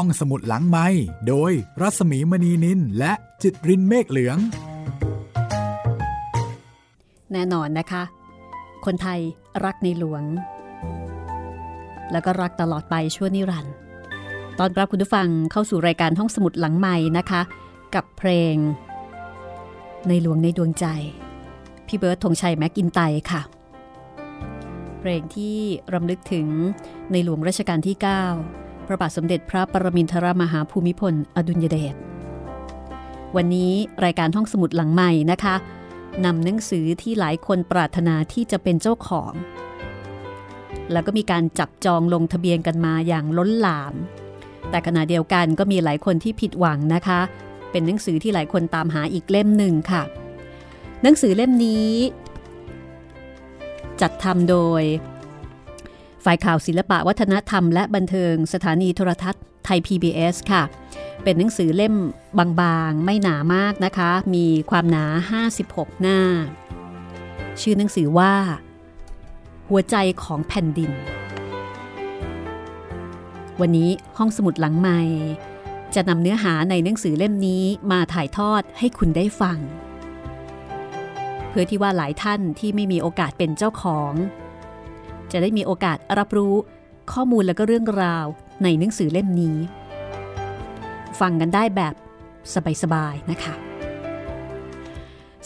ห้องสมุดหลังไมค์โดยรัศมีมณีนิล และจิตรินเมฆเหลือง แน่นอนนะคะ คนไทยรักในหลวง แล้วก็รักตลอดไปชั่วนิรันดร์ต้อนรับคุณผู้ฟังเข้าสู่รายการห้องสมุดหลังไมค์นะคะ กับเพลง ในหลวงในดวงใจ พี่เบิร์ดธงไชยแมคอินไตย์ค่ะ เพลงที่รำลึกถึงในหลวงรัชกาลที่ 9 พระบาทสมเด็จพระปรมินทรมหาภูมิพล อดุลยเดช วันนี้รายการห้องสมุดหลังใหม่นะคะนำหนังสือที่หลายคนปรารถนาที่จะเป็นเจ้าของ แล้วก็มีการจับจองลงทะเบียนกันมาอย่างล้นหลาม แต่ขณะเดียวกันก็มีหลายคนที่ผิดหวังนะคะ เป็นหนังสือที่หลายคนตามหาอีกเล่มหนึ่งค่ะ หนังสือเล่มนี้ จัดทำโดย ฝ่ายข่าวศิลปะวัฒนธรรมและบันเทิงสถานีโทรทัศน์ไทย PBS ค่ะ เป็นหนังสือเล่มบางๆ ไม่หนามากนะคะ มีความหนา 56 หน้า ชื่อหนังสือว่า หัวใจของแผ่นดิน วันนี้ห้องสมุดหลังใหม่ จะนำเนื้อหาในหนังสือเล่มนี้มาถ่ายทอดให้คุณได้ฟัง เพื่อที่ว่าหลายท่านที่ไม่มีโอกาสเป็นเจ้าของ จะได้มีโอกาสรับรู้ข้อมูลและก็เรื่องราวในหนังสือเล่มนี้ ฟังกันได้แบบสบายๆนะคะ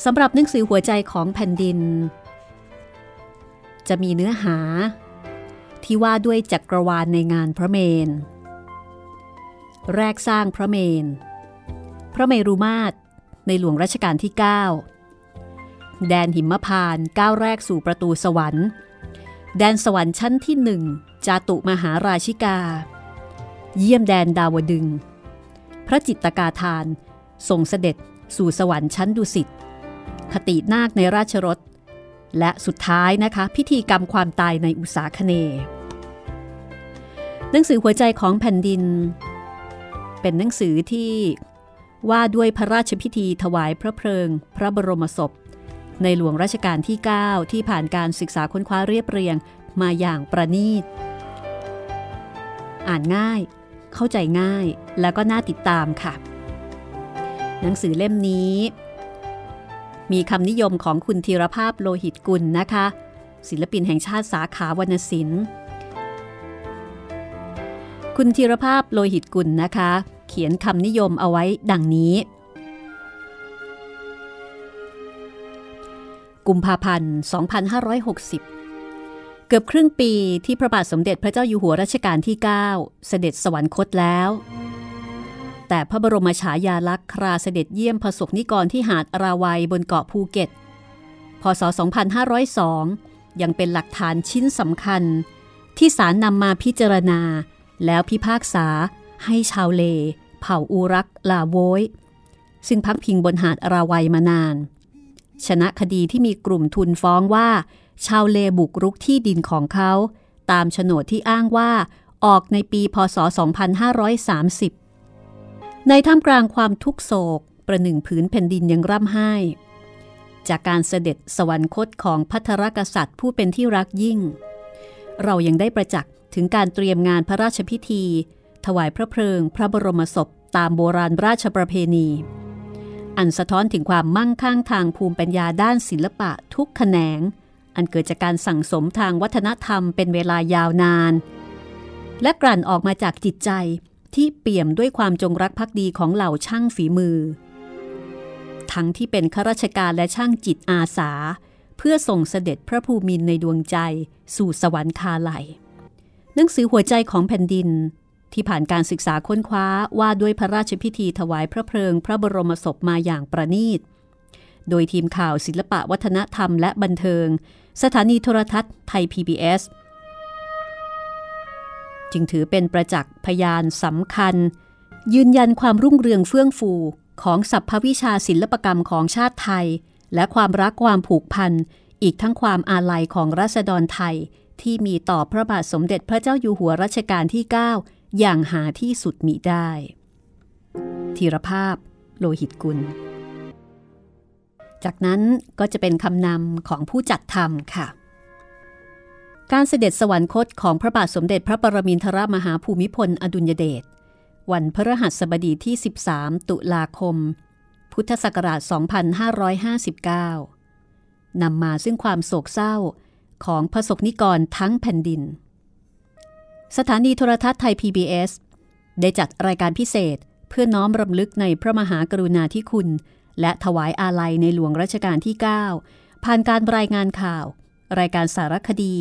สำหรับหนังสือหัวใจของแผ่นดิน จะมีเนื้อหา ที่ว่าด้วยจักรวาลในงานพระเมน แรกสร้างพระเมน พระเมรุมาตรในหลวงรัชกาลที่ 9 แดนหิมพานก้าวแรกสู่ประตูสวรรค์ แดนสวรรค์ชั้นที่หนึ่งจาตุมหาราชิกา เยี่ยมแดนดาวดึง พระจิตตกาทานส่งเสด็จสู่สวรรค์ชั้นดุสิตคตินาคในราชรถ และสุดท้ายนะคะ พิธีกรรมความตายในอุษาคเนหนังสือหัวใจของแผ่นดิน เป็นหนังสือที่ว่าด้วยพระราชพิธีถวายพระเพลิง พระบรมศพ ในหลวงรัชกาลที่ 9 ที่ผ่านการศึกษาค้นคว้าเรียบเรียงมาอย่างประณีต อ่านง่าย เข้าใจง่ายแล้วก็น่าติดตามค่ะ หนังสือเล่มนี้ มีคำนิยมของคุณธีรภาพโลหิตกุลนะคะ ศิลปินแห่งชาติสาขาวรรณศิลป์ คุณธีรภาพโลหิตกุลนะคะ เขียนคำนิยมเอาไว้ดังนี้ กุมภาพันธ์ 2560 เกือบครึ่งปีที่พระบาทสมเด็จพระเจ้าอยู่หัวรัชกาลที่ 9 เสด็จสวรรคตแล้ว แต่พระบรมฉายาลักษณ์คราเสด็จเยี่ยมพระสกนิกรที่หาดราวัยบนเกาะภูเก็ต พศ 2502 ยังเป็นหลักฐานชิ้นสำคัญ ที่ศาลนำมาพิจารณา แล้วพิพากษาให้ชาวเล เผ่าอูรักลาโวยซึ่งพักพิงบนหาดราวัยมานาน ชนะคดีที่มีกลุ่มทุนฟ้องว่า ชาวเลบุกรุกที่ดินของเขา ตามโฉนดที่อ้างว่าออกในปีพศ 2530 ในท่ามกลางความทุกโศก ประหนึ่งผืนแผ่นดินยังร่ำไห้ จากการเสด็จสวรรคตของพัทรกษัตริย์ผู้เป็นที่รักยิ่ง เรายังได้ประจักษ์ถึงการเตรียมงานพระราชพิธี ถวายพระเพลิง พระบรมศพตามโบราณราชประเพณี อันสะท้อนถึงความมั่งคั่งทางภูมิปัญญาด้านศิลปะทุกแขนง อันเกิดจากการสั่งสมทางวัฒนธรรมเป็นเวลายาวนาน และกลั่นออกมาจากจิตใจที่เปี่ยมด้วยความจงรักภักดีของเหล่าช่างฝีมือ ทั้งที่เป็นข้าราชการและช่างจิตอาสา เพื่อส่งเสด็จพระภูมินในดวงใจสู่สวรรคาไหลหนังสือหัวใจของแผ่นดิน ที่ผ่านการศึกษาค้นคว้าว่าด้วยพระราชพิธีถวายพระเพลิง พระบรมศพมาอย่างประณีต โดยทีมข่าวศิลปะวัฒนธรรมและบันเทิง สถานีโทรทัศน์ไทย PBS จึงถือเป็นประจักษ์พยานสำคัญ ยืนยันความรุ่งเรืองเฟื่องฟูของสัพพวิชาศิลปกรรมของชาติไทย และความรักความผูกพัน อีกทั้งความอาลัยของรัษฎรไทย ที่มีต่อพระบาทสมเด็จพระเจ้าอยู่หัวรัชกาลที่ 9 อย่างหาที่สุดมิได้ ธีรภาพ โลหิตกุล จากนั้นก็จะเป็นคำนำของผู้จัดทำค่ะ การเสด็จสวรรคตของพระบาทสมเด็จพระปรมินทรมหาภูมิพล อดุลยเดชวันพฤหัสบดีที่ 13 ตุลาคม พุทธศักราช 2559 นำมาซึ่งความโศกเศร้าของพระสกนิกรทั้งแผ่นดิน สถานีโทรทัศน์ไทย PBS ได้จัดรายการพิเศษเพื่อน้อมรำลึกในพระมหากรุณาธิคุณ และถวายอาลัยในหลวงรัชกาลที่ 9 ผ่านการรายงานข่าว รายการสารคดี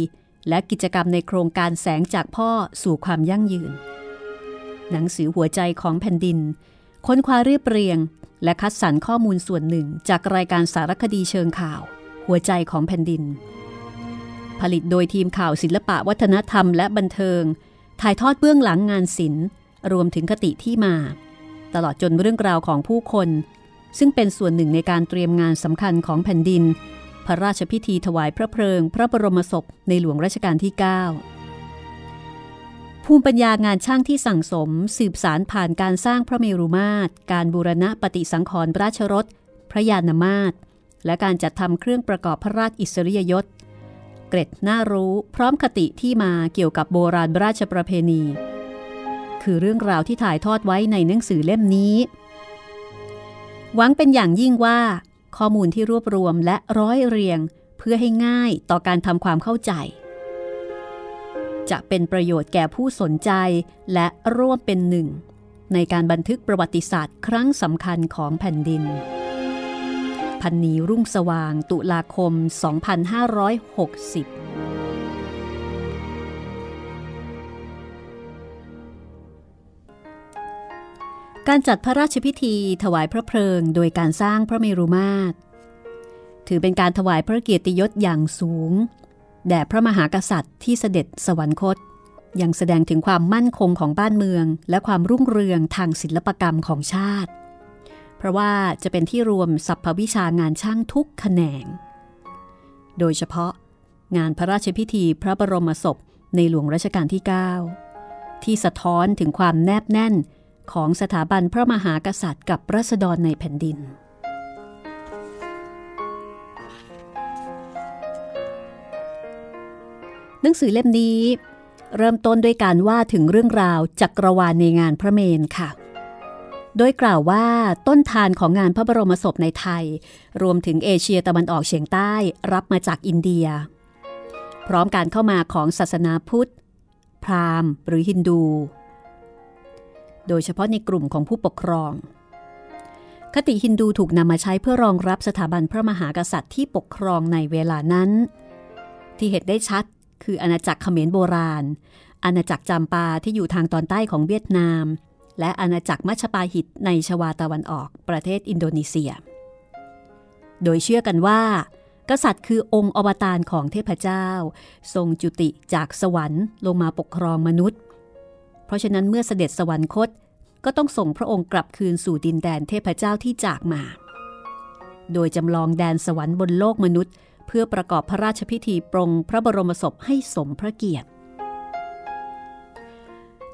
และกิจกรรมในโครงการแสงจากพ่อสู่ความยั่งยืน หนังสือหัวใจของแผ่นดิน ค้นคว้าเรียบเรียง และคัดสรรข้อมูลส่วนหนึ่งจากรายการสารคดีเชิงข่าว หัวใจของแผ่นดิน ผลิตโดยทีมข่าวศิลปะวัฒนธรรมและบันเทิง ถ่ายทอดเบื้องหลังงานศิลป์ รวมถึงคติที่มา ตลอดจนเรื่องราวของผู้คน ซึ่งเป็นส่วนหนึ่งในการเตรียมงานสำคัญของแผ่นดิน พระราชพิธีถวายพระเพลิง พระบรมศพในหลวงรัชกาลที่ 9 ภูมิปัญญางานช่างที่สั่งสม สืบสารผ่านการสร้างพระเมรุมาตร การบูรณะปฏิสังขรณ์ราชรถ พระยานมาตรและการจัดทำเครื่องประกอบพระราชอิสริยยศ เกร็ดน่ารู้พร้อมคติที่มาเกี่ยวกับโบราณราชประเพณี คือเรื่องราวที่ถ่ายทอดไว้ในหนังสือเล่มนี้ หวังเป็นอย่างยิ่งว่า ข้อมูลที่รวบรวมและร้อยเรียงเพื่อให้ง่ายต่อการทำความเข้าใจ จะเป็นประโยชน์แก่ผู้สนใจและร่วมเป็นหนึ่ง ในการบันทึกประวัติศาสตร์ครั้งสำคัญของแผ่นดิน พันนีรุ่งสว่างตุลาคม 2560การจัดพระราชพิธีถวายพระเพลิงโดยการสร้างพระเมรุมาตร ถือเป็นการถวายพระเกียรติยศอย่างสูง แด่พระมหากษัตริย์ที่เสด็จสวรรคต ยังแสดงถึงความมั่นคงของบ้านเมือง และความรุ่งเรืองทางศิลปกรรมของชาติ เพราะว่าจะเป็นที่รวมสรรพวิชางานช่างทุกแขนง โดยเฉพาะงานพระราชพิธีพระบรมศพในหลวงรัชกาลที่ 9 ที่สะท้อนถึงความแนบแน่นของสถาบันพระมหากษัตริย์กับรัษฎรในแผ่นดิน หนังสือเล่มนี้ เริ่มต้นด้วยการว่าถึงเรื่องราวจักรวาลในงานพระเมนค่ะ โดยกล่าวว่าต้นทานของงานพระบรมศพในไทย รวมถึงเอเชียตะวันออกเฉียงใต้รับมาจากอินเดีย พร้อมการเข้ามาของศาสนาพุทธ พราหมณ์ หรือฮินดู โดยเฉพาะในกลุ่มของผู้ปกครอง คติฮินดูถูกนำมาใช้เพื่อรองรับสถาบันพระมหากษัตริย์ที่ปกครองในเวลานั้น ที่เห็นได้ชัดคืออาณาจักรเขมรโบราณ อาณาจักรจำปาที่อยู่ทางตอนใต้ของเวียดนาม และอาณาจักรมัชปาหิตในชวาตะวันออกประเทศอินโดนีเซีย โดยเชื่อกันว่า กษัตริย์คือองค์อวตารของเทพเจ้า ทรงจุติจากสวรรค์ลงมาปกครองมนุษย์ เพราะฉะนั้นเมื่อเสด็จสวรรคตก็ต้องส่งพระองค์กลับคืนสู่ดินแดนเทพเจ้าที่จากมา โดยจำลองแดนสวรรค์บนโลกมนุษย์ เพื่อประกอบพระราชพิธีปรงพระบรมศพให้สมพระเกียรติ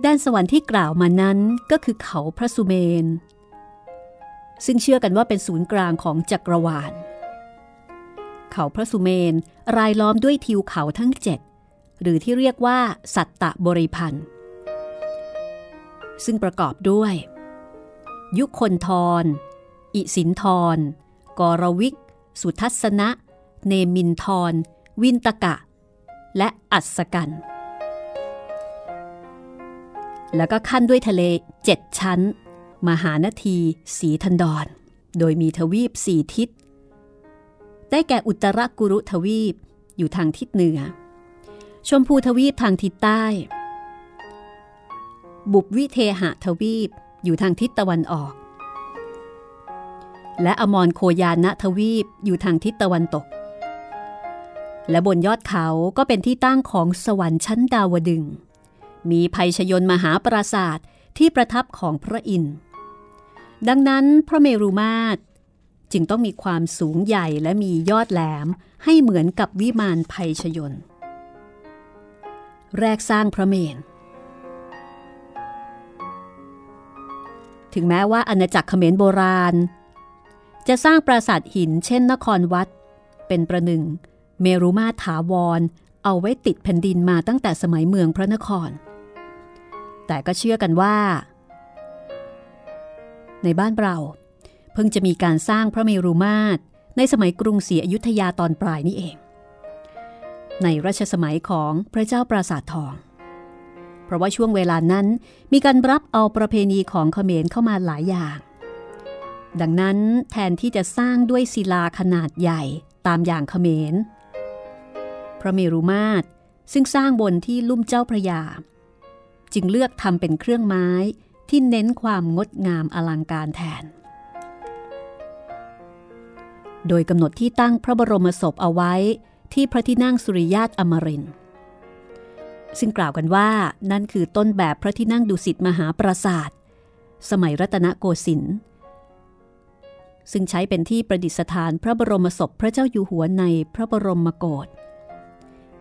แดนสวรรค์ที่กล่าวมานั้นก็คือเขาพระสุเมน ซึ่งเชื่อกันว่าเป็นศูนย์กลางของจักรวาล เขาพระสุเมนรายล้อมด้วยทิวเขาทั้งเจ็ดหรือที่เรียกว่าสัตตะบริพันธ์ ซึ่งประกอบด้วย ยุคนทร อิสินทร กรวิก สุทัศนะ เนมินทร วินตกะ และอัศกัน แล้วก็ขั้นด้วยทะเลเจ็ดชั้น มหานาทีสีทันดรโดยมีทวีปสี่ทิศ ได้แก่อุตรกุรุทวีปอยู่ทางทิศเหนือ ชมพูทวีปทางทิศใต้ บุบวิเทหะทวีปอยู่ทางทิศตะวันออก และอมรโคยานะทวีปอยู่ทางทิศตะวันตก และบนยอดเขาก็เป็นที่ตั้งของสวรรค์ชั้นดาวดึง มีภัยชยนมหาปราศาสตร์ที่ประทับของพระอินทร์ดังนั้นพระเมรุมาตรจึงต้องมีความสูงใหญ่และมียอดแหลมให้เหมือนกับวิมานภัยชยน แรกสร้างพระเมน ถึงแม้ว่าอาณาจักรเขมรโบราณ จะสร้างปราสาทหินเช่นนครวัด เป็นประหนึ่ง เมรุมาถาวร เอาไว้ติดแผ่นดินมาตั้งแต่สมัยเมืองพระนคร แต่ก็เชื่อกันว่า ในบ้านเราเพิ่งจะมีการสร้างพระเมรุมาตรในสมัยกรุงศรีอยุธยาตอนปลายนี่เอง ในรัชสมัยของพระเจ้าปราสาททอง เพราะว่าช่วงเวลานั้นมีการรับเอาประเพณีของเขมรเข้ามาหลายอย่าง ดังนั้นแทนที่จะสร้างด้วยศิลาขนาดใหญ่ตามอย่างเขมร พระเมรุมาตรซึ่งสร้างบนที่ลุ่มเจ้าพระยา จึงเลือกทำเป็นเครื่องไม้ที่เน้นความงดงามอลังการแทน โดยกำหนดที่ตั้งพระบรมศพเอาไว้ที่พระที่นั่งสุริยาตอมรินทร์ซึ่งกล่าวกันว่านั่นคือต้นแบบพระที่นั่งดุสิตมหาปราศาสตร์สมัยรัตนโกสินทร์ซึ่งใช้เป็นที่ประดิษฐานพระบรมศพพระเจ้าอยู่หัวในพระบรมโกศ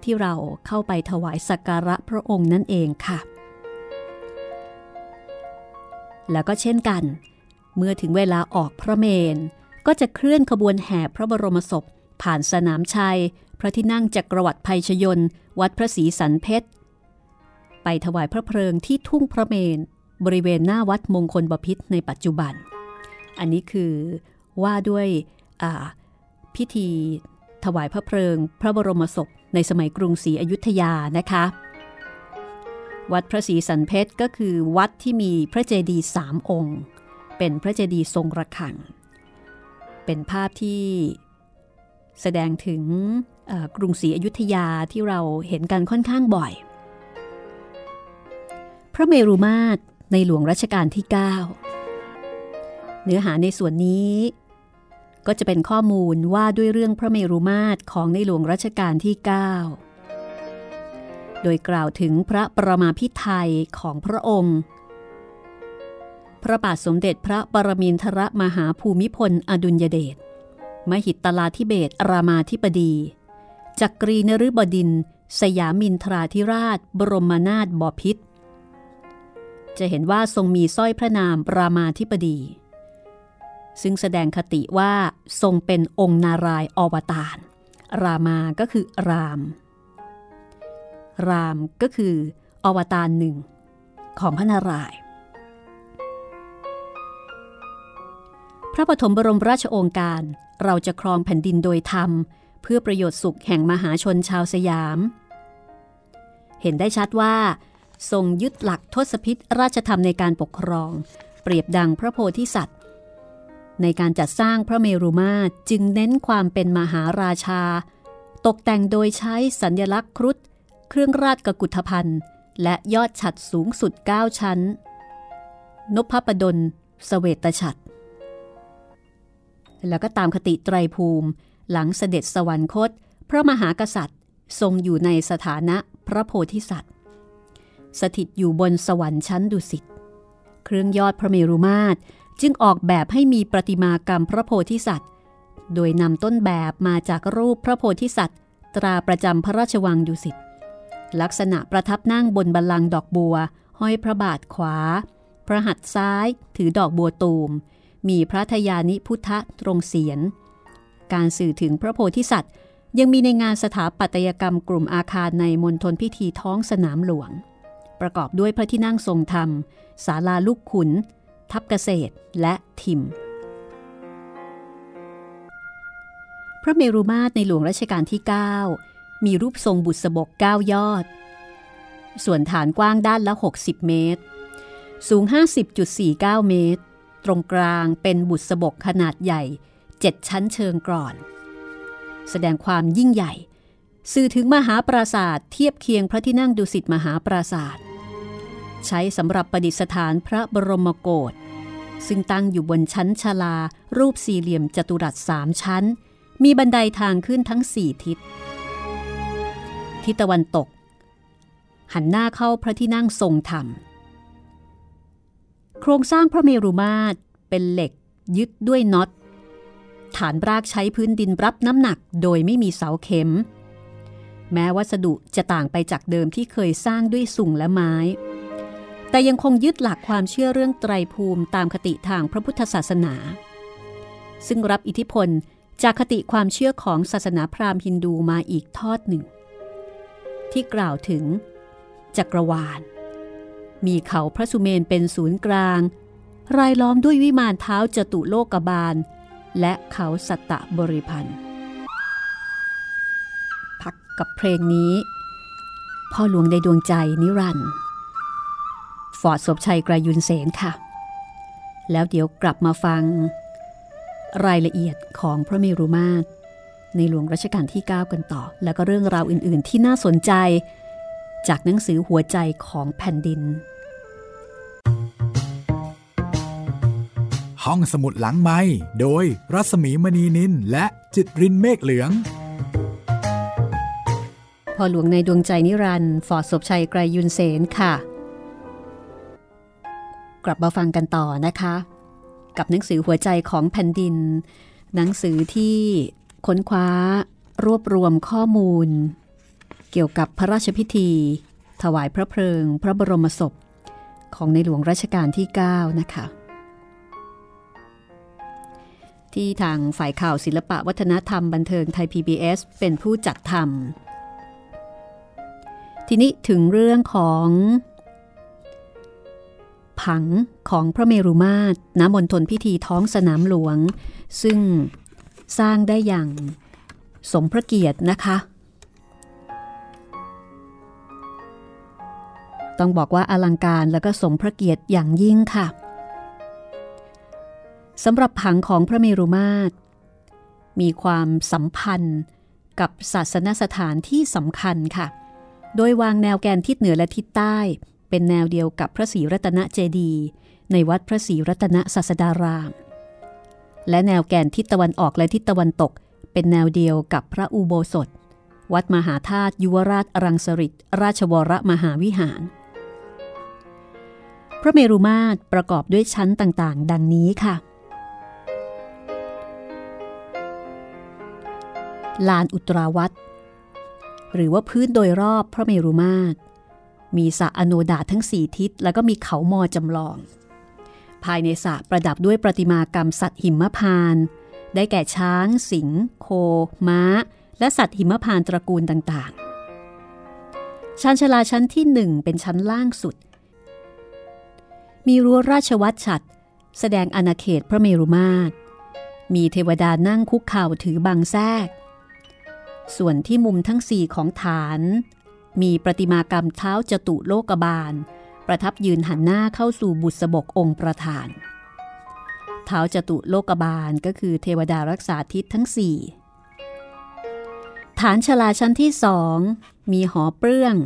ที่เราเข้าไปถวายสักการะพระองค์นั่นเองค่ะ แล้วก็เช่นกัน เมื่อถึงเวลาออกพระเมน ก็จะเคลื่อนขบวนแห่พระบรมศพ ผ่านสนามชัย พระที่นั่งจักรวรรดิภัยชยน วัดพระศรีสันเพชร ไปถวายพระเพลิงที่ทุ่งพระเมน บริเวณหน้าวัดมงคลบพิษในปัจจุบัน อันนี้คือว่าด้วยพิธีถวายพระเพลิง พระบรมศพในสมัยกรุงศรีอยุธยานะคะ วัดพระศรีสันเพชรก็คือวัดที่มีพระเจดีย์สามองค์ เป็นพระเจดีย์ทรงระฆัง เป็นภาพที่แสดงถึงกรุงศรีอยุธยาที่เราเห็นกันค่อนข้างบ่อย พระเมรุมาตรในหลวงรัชกาลที่ 9 เนื้อหาในส่วนนี้ก็จะเป็นข้อมูลว่าด้วยเรื่องพระเมรุมาตรของในหลวงรัชกาลที่ 9 โดยกล่าวถึงพระประมาพิไทยของพระองค์ พระบาทสมเด็จพระปรมินทรมหาภูมิพลอดุลยเดช มหิตลาธิเบศรามาธิบดี จักรีนฤบดิน สยามินทราธิราช บรมนาถบพิษจะเห็นว่าทรงมีสร้อยพระนามรามาธิบดี ซึ่งแสดงคติว่าทรงเป็นองค์นารายอวตาร รามาก็คือราม รามก็คืออวตารหนึ่งของพระนารายณ์พระปฐมบรมราชโองการเราจะครองแผ่นดินโดยธรรม เพื่อประโยชน์สุขแห่งมหาชนชาวสยาม เห็นได้ชัดว่า ทรงยึดหลักทศพิษราชธรรมในการปกครอง เปรียบดังพระโพธิสัตว์ ในการจัดสร้างพระเมรุมาตรจึงเน้นความเป็นมหาราชา ตกแต่งโดยใช้สัญลักษณ์ครุฑ เครื่องราชกกุฏพันธ์และยอดฉัดสูงสุด 9 ชั้น นพประดลสเวตฉัตรแล้วก็ตามคติไตรภูมิ หลังเสด็จสวรรคต พระมหากษัตริย์ทรงอยู่ในสถานะพระโพธิสัตว์ สถิตอยู่บนสวรรค์ชั้นดุสิตเครื่องยอดพระเมรุมาตรจึงออกแบบให้มีประติมากรรมพระโพธิสัตว์ โดยนำต้นแบบมาจากรูปพระโพธิสัตว์ ตราประจำพระราชวังดุสิต ลักษณะประทับนั่งบนบัลลังก์ดอกบัว ห้อยพระบาทขวา พระหัตถ์ซ้ายถือดอกบัวตูม มีพระทยานิพุทธตรงเสียน การสื่อถึงพระโพธิสัตว์ ยังมีในงานสถาปัตยกรรมกลุ่มอาคารในมณฑลพิธีท้องสนามหลวง ประกอบด้วยพระที่นั่งทรงธรรม ศาลาลูกขุน ทัพเกษตรและทิมพระเมรุมาตรในหลวงรัชกาลที่ 9 มีรูปทรงบุษบก9ยอด ส่วนฐานกว้างด้านละ 60 เมตร สูง 50.49 เมตร ตรงกลางเป็นบุษบกขนาดใหญ่ 7 ชั้นเชิงกรอน แสดงความยิ่งใหญ่ สื่อถึงมหาปราศาสตร์เทียบเคียงพระที่นั่งดุสิตมหาปราศาสตร์ใช้สำหรับประดิษฐานพระบรมโกศซึ่งตั้งอยู่บนชั้นชาลา รูปสี่เหลี่ยมจัตุรัสสามชั้น มีบันไดทางขึ้นทั้งสี่ทิศ ทิศตะวันตก หันหน้าเข้าพระที่นั่งทรงธรรม โครงสร้างพระเมรุมาตรเป็นเหล็กยึดด้วยน็อต ฐานรากใช้พื้นดินรับน้ำหนักโดยไม่มีเสาเข็ม แม้วัสดุจะต่างไปจากเดิมที่เคยสร้างด้วยสุ่งและไม้ แต่ยังคงยึดหลักความเชื่อเรื่องไตรภูมิตามคติทางพระพุทธศาสนา ซึ่งรับอิทธิพลจากคติความเชื่อของศาสนาพราหมณ์ฮินดูมาอีกทอดหนึ่ง ที่กล่าวถึง จักรวาล มีเขาพระสุเมนเป็นศูนย์กลาง รายล้อมด้วยวิมานเท้าจตุโลกบาล และเขาสัตตบริพันธ์พักกับเพลงนี้ พ่อหลวงในดวงใจนิรันด์ฟอร์ดศพชัยกรายุนเสนค่ะ แล้วเดี๋ยวกลับมาฟัง รายละเอียดของพระเมรุมาตร ในหลวงรัชกาลที่ 9 กันต่อ แล้วก็เรื่องราวอื่น ๆ ที่น่าสนใจ จากหนังสือหัวใจของแผ่นดิน ห้องสมุดหลังไม้โดยรัสมีมณีนินและจิตรินเมฆเหลือง พอหลวงในดวงใจนิรันดร์ฟอร์ดศพชัยไกรยุนเสนค่ะ กลับมาฟังกันต่อนะคะ กับหนังสือหัวใจของแผ่นดิน หนังสือที่ ค้นคว้ารวบรวมข้อมูล เกี่ยวกับพระราชพิธี ถวายพระเพลิง พระบรมศพ ของในหลวงรัชกาลที่ 9 นะคะ ที่ทางฝ่ายข่าวศิลปะวัฒนธรรมบันเทิงไทย PBS เป็นผู้จัดทำทีนี้ถึงเรื่องของผังของพระเมรุมาตรณมณฑลพิธีท้องสนามหลวง ซึ่ง สร้างได้อย่างสมพระเกียรตินะคะ ต้องบอกว่าอลังการแล้วก็สมพระเกียรติอย่างยิ่งค่ะสำหรับผังของพระเมรุมาตร มีความสัมพันธ์กับศาสนสถานที่สำคัญค่ะ โดยวางแนวแกนทิศเหนือและทิศใต้ เป็นแนวเดียวกับพระศรีรัตนเจดีย์ในวัดพระศรีรัตนศาสดาราม และแนวแกนทิศตะวันออกและทิศตะวันตก เป็นแนวเดียวกับพระอุโบสถ วัดมหาธาตุยุวราชรังสฤษราชวรมหาวิหาร พระเมรุมาตรประกอบด้วยชั้นต่างๆ ดังนี้ค่ะ ลานอุตราวัตหรือว่าพื้นโดยรอบพระเมรุมาตร มีสระอโนดาทั้งสี่ทิศแล้วก็มีเขามอจำลอง ภายในสระประดับด้วยประติมากรรมสัตว์หิมพาน ได้แก่ช้าง สิง โค ม้า และสัตว์หิมพานตระกูลต่างๆชั้นชลาชั้นที่หนึ่งเป็นชั้นล่างสุด มีรั้วราชวัตรฉัด แสดงอาณาเขตพระเมรุมาตร มีเทวดานั่งคุกเข่าถือบางแทกส่วนที่มุมทั้งสี่ของฐาน มีประติมากรรมเท้าจตุโลกบาล ประทับยืนหันหน้าเข้าสู่บุษบกองค์ประธาน เท้าจตุโลกบาลก็คือเทวดารักษาทิศทั้งสี่ฐานชลาชั้นที่สองมีหอเปลื้อง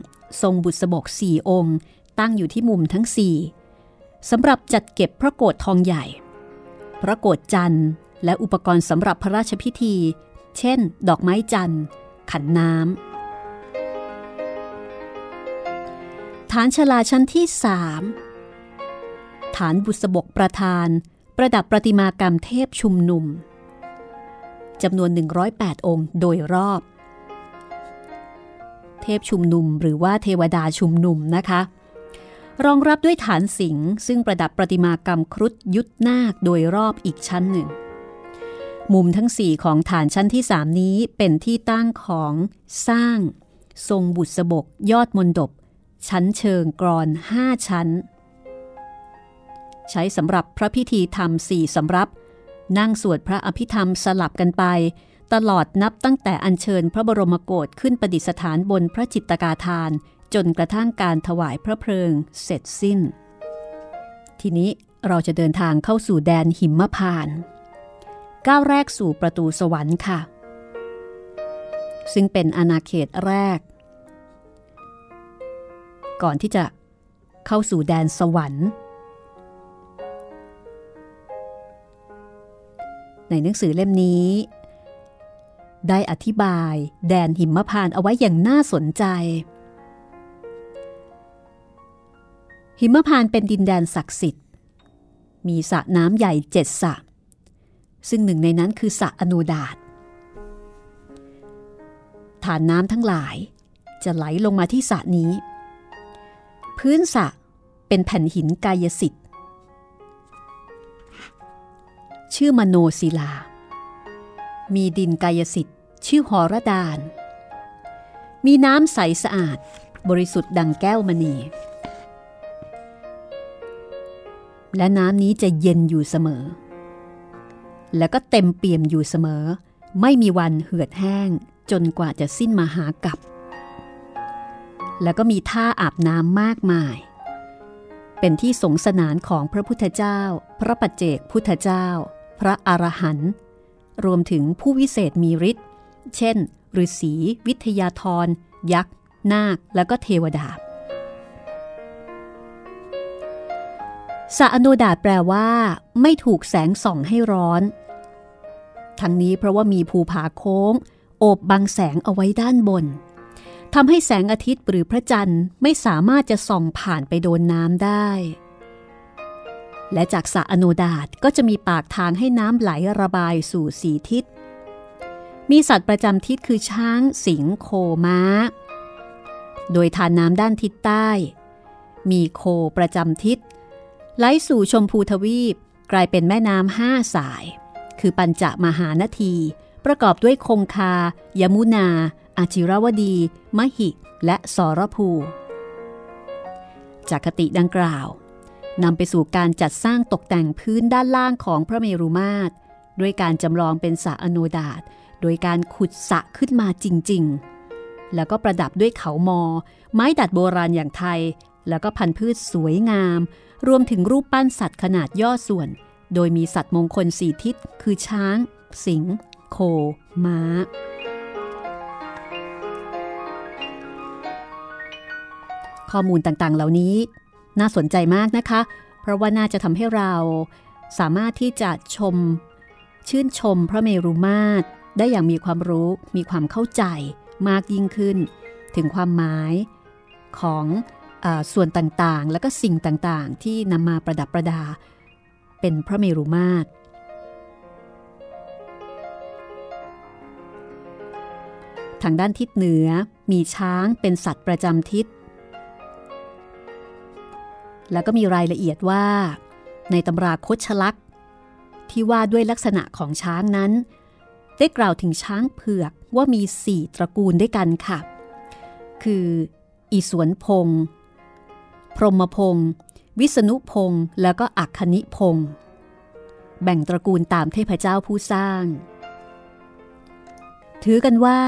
ทรงบุษบกสี่องค์ ตั้งอยู่ที่มุมทั้งสี่สำหรับจัดเก็บพระโกรธทองใหญ่ พระโกรธจันทร์และอุปกรณ์สำหรับพระราชพิธี เช่น ดอกไม้จันทร์ขันน้ำ ฐานชลาชั้นที่สามฐานบุษบกประธาน ประดับประติมากรรมเทพชุมนุมจำนวน 108 องค์โดยรอบ เทพชุมนุมหรือว่าเทวดาชุมนุมนะคะ รองรับด้วยฐานสิงห์ซึ่งประดับประติมากรรมครุฑยุทธนาคโดยรอบอีกชั้นหนึ่ง มุมทั้งสี่ของฐานชั้นที่สามนี้เป็นที่ตั้งของสร้าง ทรงบุษบกยอดมนดบ ชั้นเชิงกรอนห้าชั้น ใช้สำหรับพระพิธีธรรมสี่สำรับนั่งสวดพระอภิธรรมสลับกันไป ตลอดนับตั้งแต่อัญเชิญพระบรมโกศขึ้นประดิษฐานบนพระจิตกาทาน จนกระทั่งการถวายพระเพลิงเสร็จสิ้น ทีนี้เราจะเดินทางเข้าสู่แดนหิมพานก้าวแรกสู่ประตูสวรรค์ค่ะ ซึ่งเป็นอาณาเขตแรก ก่อนที่จะเข้าสู่แดนสวรรค์ ในหนังสือเล่มนี้ ได้อธิบายแดนหิมพานเอาไว้อย่างน่าสนใจ หิมพานเป็นดินแดนศักดิ์สิทธิ์ มีสระน้ำใหญ่เจ็ดสระซึ่งหนึ่งในนั้นคือสระอนุดาตฐานน้ำทั้งหลายจะไหลลงมาที่สระนี้ พื้นสระเป็นแผ่นหินกายสิทธิ์ ชื่อมโนศิลา มีดินกายสิทธิ์ ชื่อหอระดาน มีน้ำใสสะอาดบริสุทธิ์ดังแก้วมณี และน้ำนี้จะเย็นอยู่เสมอ แล้วก็เต็มเปี่ยมอยู่เสมอ ไม่มีวันเหือดแห้งจนกว่าจะสิ้นมหากับ แล้วก็มีท่าอาบน้ำมากมาย เป็นที่สงสนานของพระพุทธเจ้า พระปัจเจกพุทธเจ้า พระอรหันต์รวมถึงผู้วิเศษมีฤทธิ์เช่นฤาษีวิทยาธรยักษ์ นาค แล้วก็เทวดาสะอโนดาตแปลว่า ไม่ถูกแสงส่องให้ร้อน ทั้งนี้เพราะว่ามีภูผาโค้ง โอบบังแสงเอาไว้ด้านบน ทำให้แสงอาทิตย์หรือพระจันทร์ไม่สามารถจะส่องผ่านไปโดนน้ำได้ และจากสระอโนดาตก็จะมีปากทางให้น้ำไหลระบายสู่สีทิศ มีสัตว์ประจำทิศคือช้าง สิงโคม้า โดยทานน้ำด้านทิศใต้ มีโคประจำทิศไหลสู่ชมพูทวีปกลายเป็นแม่น้ำห้าสาย คือปัญจมหานาที ประกอบด้วยคงคา ยมุนา อาจิรวดี มหิและสรภู จากคติดังกล่าวนำไปสู่การจัดสร้างตกแต่งพื้นด้านล่างของพระเมรุมาตรด้วยการจำลองเป็นสระอโนดาตโดยการขุดสระขึ้นมาจริง ๆ แล้วก็ประดับด้วยเขามอ ไม้ดัดโบราณอย่างไทย แล้วก็พันธุ์พืชสวยงาม รวมถึงรูปปั้นสัตว์ขนาดย่อส่วน โดยมีสัตว์มงคลสี่ทิศ คือช้าง สิง โค ม้า ข้อมูลต่างๆ เหล่านี้น่าสนใจมากนะคะ เพราะว่าน่าจะทำให้เราสามารถที่จะชม ชื่นชมพระเมรุมาตรได้อย่างมีความรู้มีความเข้าใจมากยิ่งขึ้น ถึงความหมายของส่วนต่างๆ และก็สิ่งต่างๆ ที่นำมาประดับประดา เป็นพระเมรุมาตรทางด้านทิศเหนือมีช้างเป็นสัตว์ประจำทิศ แล้วก็มีรายละเอียดว่า ในตำราคชลักษ์ที่ว่าด้วยลักษณะของช้างนั้น ได้กล่าวถึงช้างเผือกว่ามีสี่ตระกูลด้วยกันค่ะ คืออีสวนพง พรหมพงศ์วิษณุพงศ์แล้วก็อักคณิพงศ์แบ่งตระกูลตามเทพเจ้าผู้สร้าง ถือกันว่า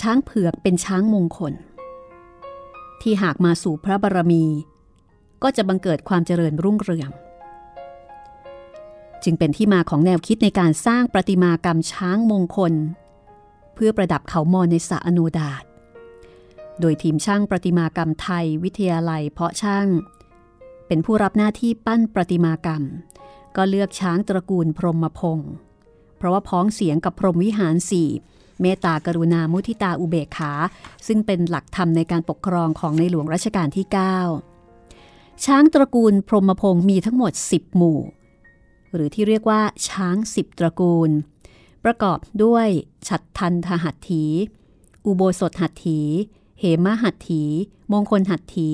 ช้างเผือกเป็นช้างมงคล ที่หากมาสู่พระบารมี ก็จะบังเกิดความเจริญรุ่งเรือง จึงเป็นที่มาของแนวคิดในการสร้างประติมากรรมช้างมงคล เพื่อประดับเขามอในสระอโนดาตโดยทีมช่างประติมากรรมไทยวิทยาลัย เพาะช่าง เป็นผู้รับหน้าที่ปั้นประติมากรรม ก็เลือกช้างตระกูลพรหมพงศ์เพราะว่าพ้องเสียงกับพรหมวิหารสี่เมตตากรุณามุทิตาอุเบกขา ซึ่งเป็นหลักธรรมในการปกครองของในหลวงรัชกาลที่ 9 ช้างตระกูลพรหมพงศ์มีทั้งหมด 10 หมู่ หรือที่เรียกว่า ช้างสิบตระกูล ประกอบด้วย ฉัตรทันทหัตถี อุโบสถหัตถี เหมหัตถี มงคลหัตถี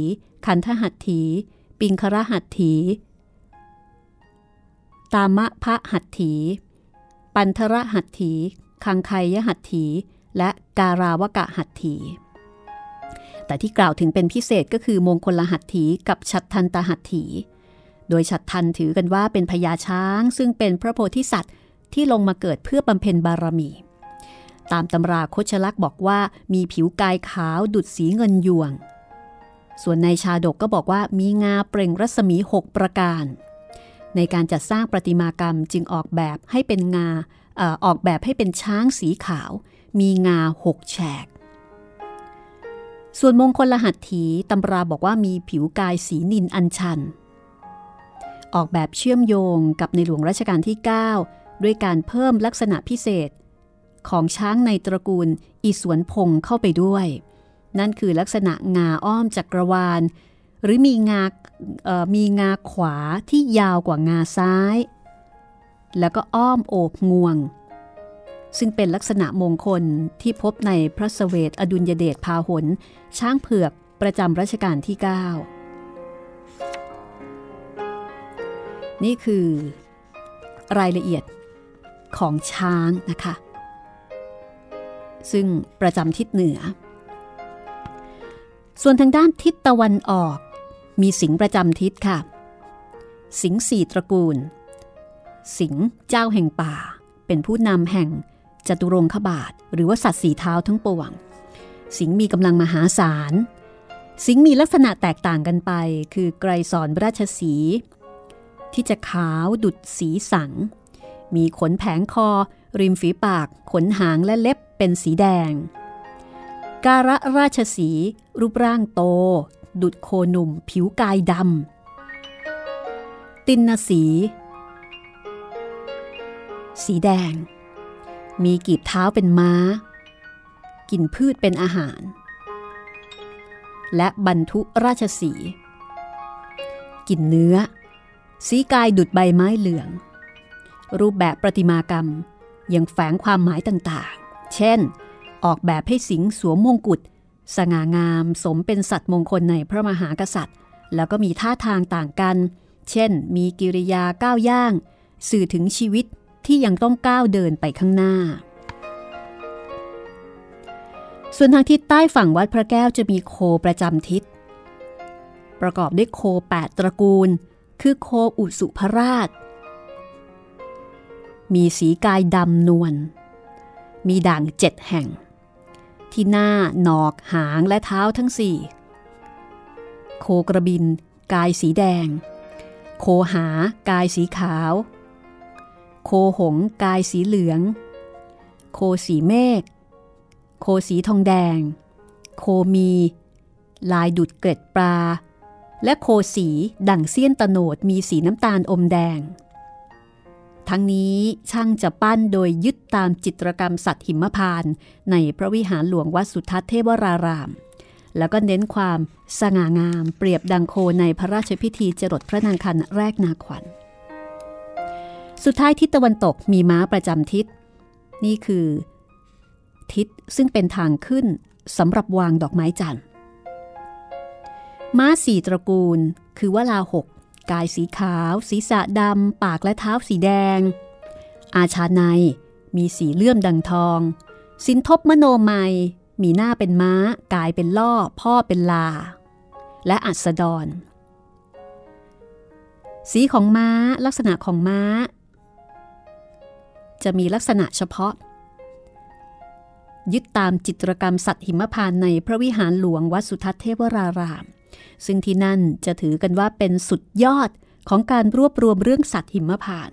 ขันธหัตถี ปิงคระหัตถี ตามะพระหัตถี ปันทระหัตถี คังไคยหัตถี และการาวกะหัตถี แต่ที่กล่าวถึงเป็นพิเศษก็คือมงคลหัตถีกับชัดทันตหัตถี โดยชัดทันถือกันว่าเป็นพญาช้าง ซึ่งเป็นพระโพธิสัตว์ที่ลงมาเกิดเพื่อบำเพ็ญบารมี ตามตำราโคชลักษ์บอกว่ามีผิวกายขาวดุดสีเงินยวง ส่วนในชาดกก็บอกว่ามีงาเปล่งรัศมี 6 ประการ ในการจัดสร้างประติมากรรมจึงออกแบบให้เป็นงาอออกแบบให้เป็นช้างสีขาว มีงาหกแฉก ส่วนมงคลรหัตถีตำราบอกว่ามีผิวกายสีนินอัญชัน ออกแบบเชื่อมโยงกับในหลวงรัชกาลที่ 9 ด้วยการเพิ่มลักษณะพิเศษ ของช้างในตระกูลอีสวนพงเข้าไปด้วย นั่นคือลักษณะงาอ้อมจักรวาล หรือมีงามีงาขวาที่ยาวกว่างาซ้าย แล้วก็อ้อมโอบงวง ซึ่งเป็นลักษณะมงคลที่พบในพระสเวทอดุลยเดชพาหน ช้างเผือกประจำรัชกาลที่ 9 นี่คือ รายละเอียดของช้างนะคะ ซึ่งประจำทิศเหนือ ส่วนทางด้านทิศตะวันออก มีสิงประจำทิศค่ะ สิงสี่ตระกูล สิงเจ้าแห่งป่า เป็นผู้นำแห่ง จตุรงคบาท หรือว่าสัตว์สีเท้าทั้งปวง สิงห์มีกำลังมหาศาล สิงห์มีลักษณะแตกต่างกันไป คือไกรสอนราชสี ที่จะขาวดุดสีสัง มีขนแผงคอ ริมฝีปาก ขนหางและเล็บเป็นสีแดง การะราชสี รูปร่างโต ดุดโคหนุ่ม ผิวกายดำตินนสี สีแดง มีกีบเท้าเป็นม้า กินพืชเป็นอาหาร และบรรทุราชสี กินเนื้อ สีกายดุดใบไม้เหลือง รูปแบบประติมากรรมยังแฝงความหมายต่างๆ เช่น ออกแบบให้สิงสวมมงกุฎสง่างามสมเป็นสัตว์มงคลในพระมหากษัตริย์ แล้วก็มีท่าทางต่างกัน เช่น มีกิริยาก้าวย่าง สื่อถึงชีวิต ที่ยังต้องก้าวเดินไปข้างหน้า ส่วนทางทิศใต้ฝั่งวัดพระแก้วจะมีโคประจำทิศ ประกอบด้วยโคแปดตระกูล คือโคอุสุพราช มีสีกายดำนวล มีด่างเจ็ดแห่ง ที่หน้า หนอก หางและเท้าทั้งสี่โคกระบิน กายสีแดง โคหากายสีขาว โคหงกายสีเหลือง โคสีเมฆ โคสีทองแดง โคมี ลายดุดเกล็ดปลา และโคสีดั่งเสี้ยนตโนดมีสีน้ำตาลอมแดง ทั้งนี้ช่างจะปั้นโดยยึดตามจิตรกรรมสัตว์หิมพานในพระวิหารหลวงวัดสุทัศน์เทวราราม แล้วก็เน้นความสง่างามเปรียบดังโคในพระราชพิธีจรดพระนางคันแรกนาขวัญ สุดท้ายทิศตะวันตกมีม้าประจำทิศ นี่คือ ทิศซึ่งเป็นทางขึ้นสำหรับวางดอกไม้จันทร์ ม้าสี่ตระกูล คือวลาหก กายสีขาว ศีรษะดำ ปากและเท้าสีแดง อาชาในมีสีเลื่อมดังทอง สินทบมโนไมยมีหน้าเป็นม้า กายเป็นล่อ พ่อเป็นลา และอัสดร สีของม้า ลักษณะของม้า จะมีลักษณะเฉพาะ ยึดตามจิตรกรรมสัตว์หิมพานในพระวิหารหลวงวัดสุทัศน์เทวราราม ซึ่งที่นั่นจะถือกันว่าเป็นสุดยอดของการรวบรวมเรื่องสัตว์หิมพาน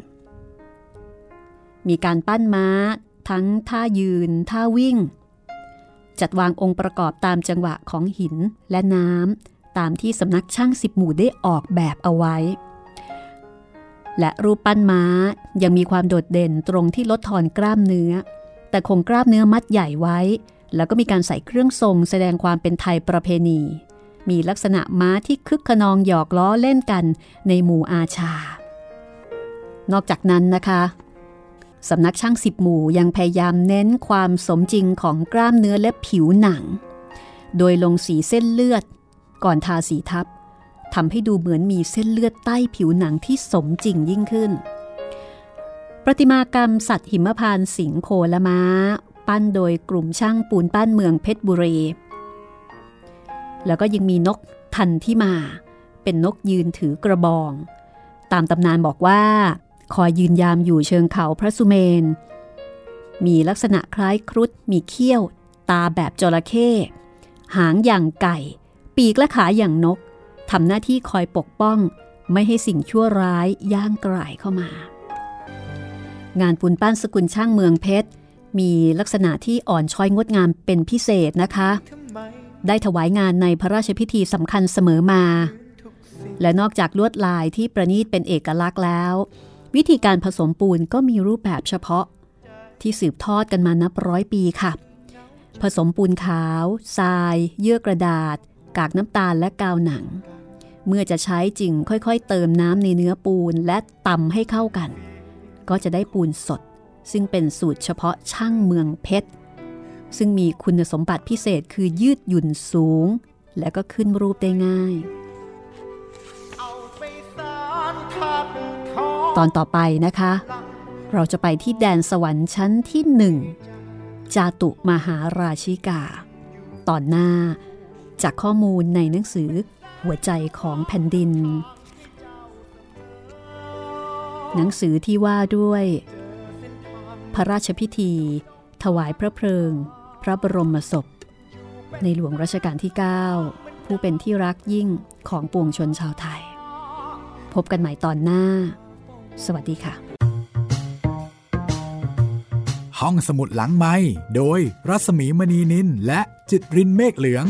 มีการปั้นม้า ทั้งท่ายืน ท่าวิ่ง จัดวางองค์ประกอบตามจังหวะของหินและน้ำตามที่สำนักช่างสิบหมู่ได้ออกแบบเอาไว้ และรูปปั้นม้ายังมีความโดดเด่นตรงที่ลดทอนกล้ามเนื้อ แต่คงกล้ามเนื้อมัดใหญ่ไว้ แล้วก็มีการใส่เครื่องทรงแสดงความเป็นไทยประเพณี มีลักษณะม้าที่คึกขนองหยอกล้อเล่นกันในหมู่อาชา นอกจากนั้นนะคะสำนักช่างสิบหมู่ยังพยายามเน้นความสมจริงของกล้ามเนื้อและผิวหนัง โดยลงสีเส้นเลือด ก่อนทาสีทับ ทำให้ดูเหมือนมีเส้นเลือดใต้ผิวหนังที่สมจริงยิ่งขึ้น ประติมากรรมสัตว์หิมพานสิงโคและม้า ปั้นโดยกลุ่มช่างปูนปั้นเมืองเพชรบุรี แล้วก็ยังมีนกทันที่มา เป็นนกยืนถือกระบอง ตามตำนานบอกว่าคอยยืนยามอยู่เชิงเขาพระสุเมน มีลักษณะคล้ายครุฑมีเขี้ยว ตาแบบจระเข้หางอย่างไก่ ปีกและขาอย่างนก ทำหน้าที่คอยปกป้อง ไม่ให้สิ่งชั่วร้ายย่างกรายเข้ามา งานปูนปั้นสกุลช่างเมืองเพชร มีลักษณะที่อ่อนช้อยงดงามเป็นพิเศษนะคะ ได้ถวายงานในพระราชพิธีสำคัญเสมอมา และนอกจากลวดลายที่ประณีตเป็นเอกลักษณ์แล้ว วิธีการผสมปูนก็มีรูปแบบเฉพาะ ที่สืบทอดกันมานับร้อยปีค่ะ ผสมปูนขาว ทราย เยื่อกระดาษกากน้ำตาลและกาวหนัง เมื่อจะใช้จริงค่อยๆ เติมน้ำในเนื้อปูนและตำให้เข้ากัน ก็จะได้ปูนสด ซึ่งเป็นสูตรเฉพาะช่างเมืองเพชร ซึ่งมีคุณสมบัติพิเศษคือยืดหยุ่นสูง และก็ขึ้นรูปได้ง่าย ตอนต่อไปนะคะ เราจะไปที่แดนสวรรค์ชั้นที่หนึ่งจาตุมหาราชิกา ตอนหน้าจากข้อมูลในหนังสือ หัวใจของแผ่นดิน หนังสือที่ว่าด้วย พระราชพิธี ถวายพระเพลิง พระบรมศพ ในหลวงรัชกาลที่ 9 ผู้เป็นที่รักยิ่งของปวงชนชาวไทย พบกันใหม่ตอนหน้า สวัสดีค่ะ ห้องสมุดหลังไม้โดยรัสมีมณีนินและจิตรินเมฆเหลือง